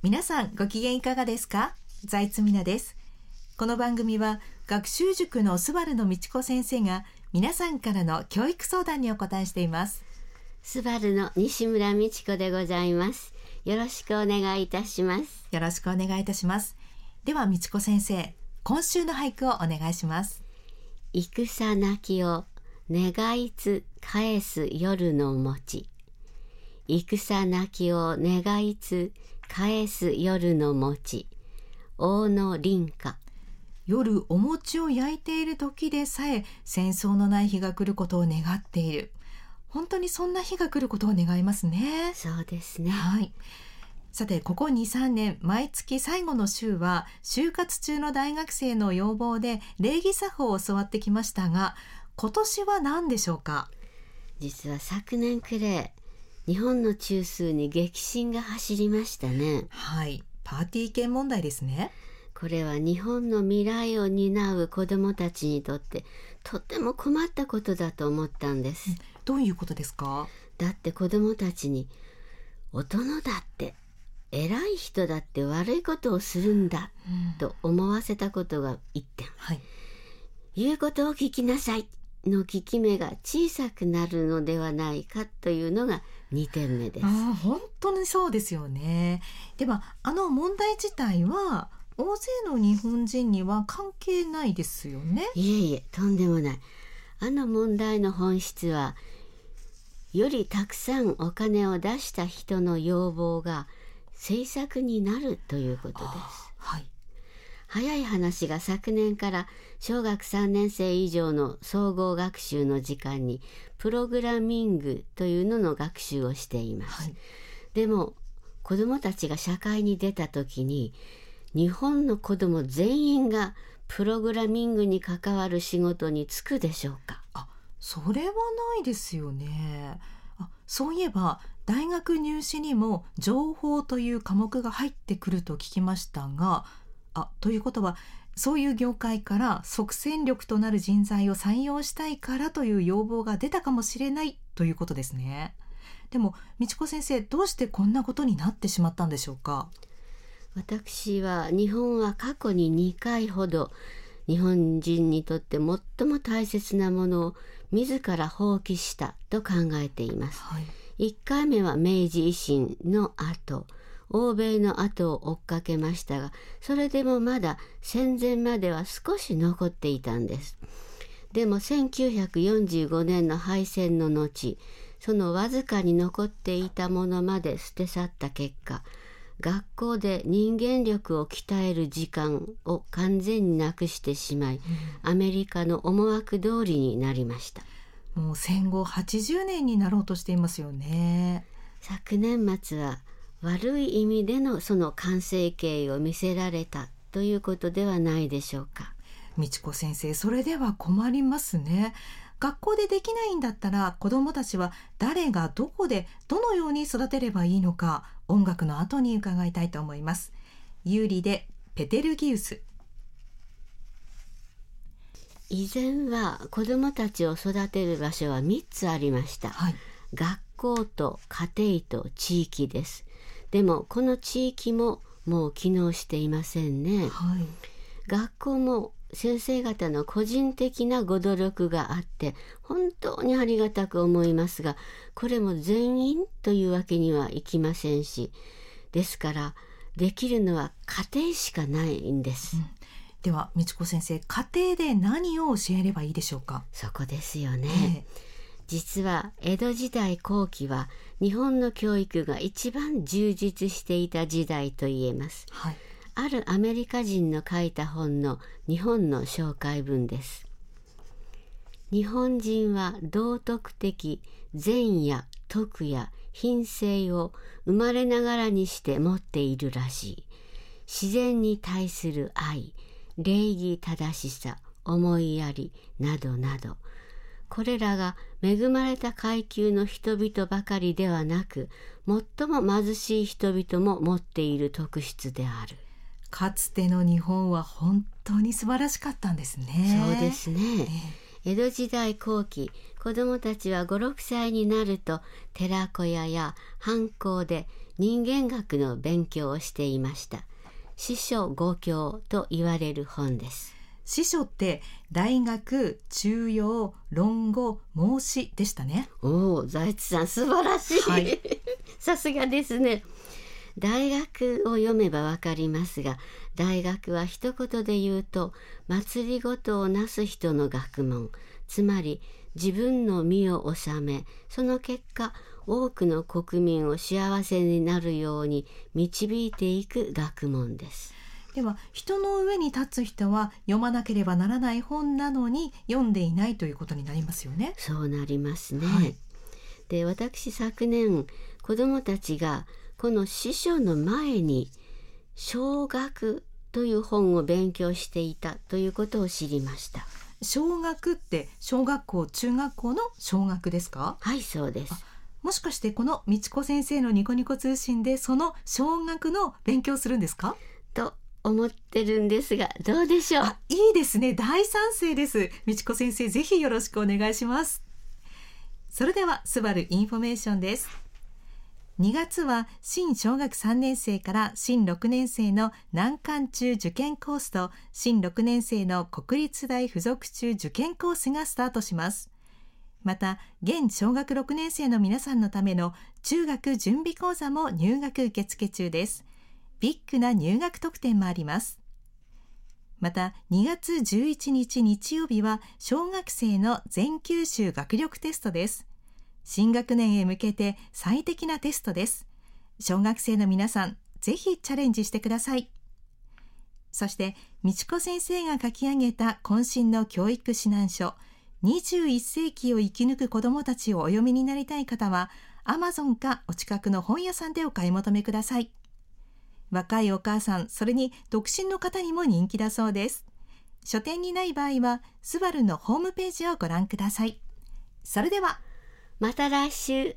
皆さんご機嫌いかがですか？財津美奈です。この番組は学習塾のスバルの道子先生が皆さんからの教育相談にお答えしています。スバルの西村美智子でございます。よろしくお願いいたします。よろしくお願いいたします。では道子先生今週の俳句をお願いします。戦泣きを願いつ返す夜の餅。戦泣きを願いつ返す夜の餅。大野林家夜お餅を焼いている時でさえ戦争のない日が来ることを願っている。本当にそんな日が来ることを願いますね。そうですね。はい。さてここ23年毎月最後の週は就活中の大学生の要望で礼儀作法を教わってきましたが今年は何でしょうか？実は昨年くらい日本の中枢に激震が走りましたね。はい。パーティー券問題ですね。これは日本の未来を担う子どもたちにとってとっても困ったことだと思ったんです。どういうことですか？だって子どもたちに大人だって偉い人だって悪いことをするんだ、うん、と思わせたことが一点、はい、言うことを聞きなさいの効き目が小さくなるのではないかというのが2点目です。本当にそうですよね。ではあの問題自体は大勢の日本人には関係ないですよね？いえいえとんでもない。あの問題の本質はよりたくさんお金を出した人の要望が政策になるということです。はい。早い話が昨年から小学3年生以上の総合学習の時間にプログラミングというのの学習をしています。はい、でも子どもたちが社会に出た時に日本の子ども全員がプログラミングに関わる仕事に就くでしょうか？あそれはないですよね。あそういえば大学入試にも情報という科目が入ってくると聞きましたがあということはそういう業界から即戦力となる人材を採用したいからという要望が出たかもしれないということですね。でも美智子先生どうしてこんなことになってしまったんでしょうか？私は日本は過去に2回ほど日本人にとって最も大切なものを自ら放棄したと考えています。はい、1回目は明治維新の後欧米の後を追っかけましたがそれでもまだ戦前までは少し残っていたんです。でも1945年の敗戦の後そのわずかに残っていたものまで捨て去った結果学校で人間力を鍛える時間を完全になくしてしまい、うん、アメリカの思惑通りになりました。もう戦後80年になろうとしていますよね。昨年末は悪い意味でのその完成形を見せられたということではないでしょうか。美智子先生それでは困りますね。学校でできないんだったら子どもたちは誰がどこでどのように育てればいいのか音楽の後に伺いたいと思います。有利でペテルギウス以前は子どもたちを育てる場所は3つありました、はい、学校と家庭と地域ですでもこの地域ももう機能していませんね、はい、学校も先生方の個人的なご努力があって本当にありがたく思いますがこれも全員というわけにはいきませんしですからできるのは家庭しかないんです、うん、では美智子先生家庭で何を教えればいいでしょうか？そこですよね、えー実は江戸時代後期は日本の教育が一番充実していた時代と言えます、はい、あるアメリカ人の書いた本の日本の紹介文です。日本人は道徳的善や徳や品性を生まれながらにして持っているらしい。自然に対する愛礼儀正しさ思いやりなどなどこれらが恵まれた階級の人々ばかりではなく最も貧しい人々も持っている特質である。かつての日本は本当に素晴らしかったんですね。そうですね、江戸時代後期子供たちは56歳になると寺子屋や藩校で人間学の勉強をしていました。師匠五教と言われる本です司書って大学中庸論語孟子でしたね。おお財津さん素晴らしい、はい、さすがですね。大学を読めばわかりますが大学は一言で言うと祭りごとをなす人の学問。つまり自分の身を治めその結果多くの国民を幸せになるように導いていく学問ですでは人の上に立つ人は読まなければならない本なのに読んでいないということになりますよね。そうなりますね。はい、で私昨年子どもたちがこの師匠の前に小学という本を勉強していたということを知りました。小学って小学校中学校の小学ですか？はいそうですもしかしてこの美智子先生のニコニコ通信でその小学の勉強するんですか？と思ってるんですがどうでしょう？いいですね。大賛成です。美智子先生ぜひよろしくお願いします。それではスバルインフォメーションです。2月は新小学3年生から新6年生の難関中受験コースと新6年生の国立大附属中受験コースがスタートします。また現小学6年生の皆さんのための中学準備講座も入学受付中です。ビッグな入学特典もあります。また2月11日日曜日は小学生の全九州学力テストです。新学年へ向けて最適なテストです。小学生の皆さんぜひチャレンジしてください。そして美智子先生が書き上げた渾身の教育指南書21世紀を生き抜く子どもたちをお読みになりたい方は Amazon かお近くの本屋さんでお買い求めください。若いお母さん、それに独身の方にも人気だそうです。書店にない場合は、スバルのホームページをご覧ください。それでは、また来週。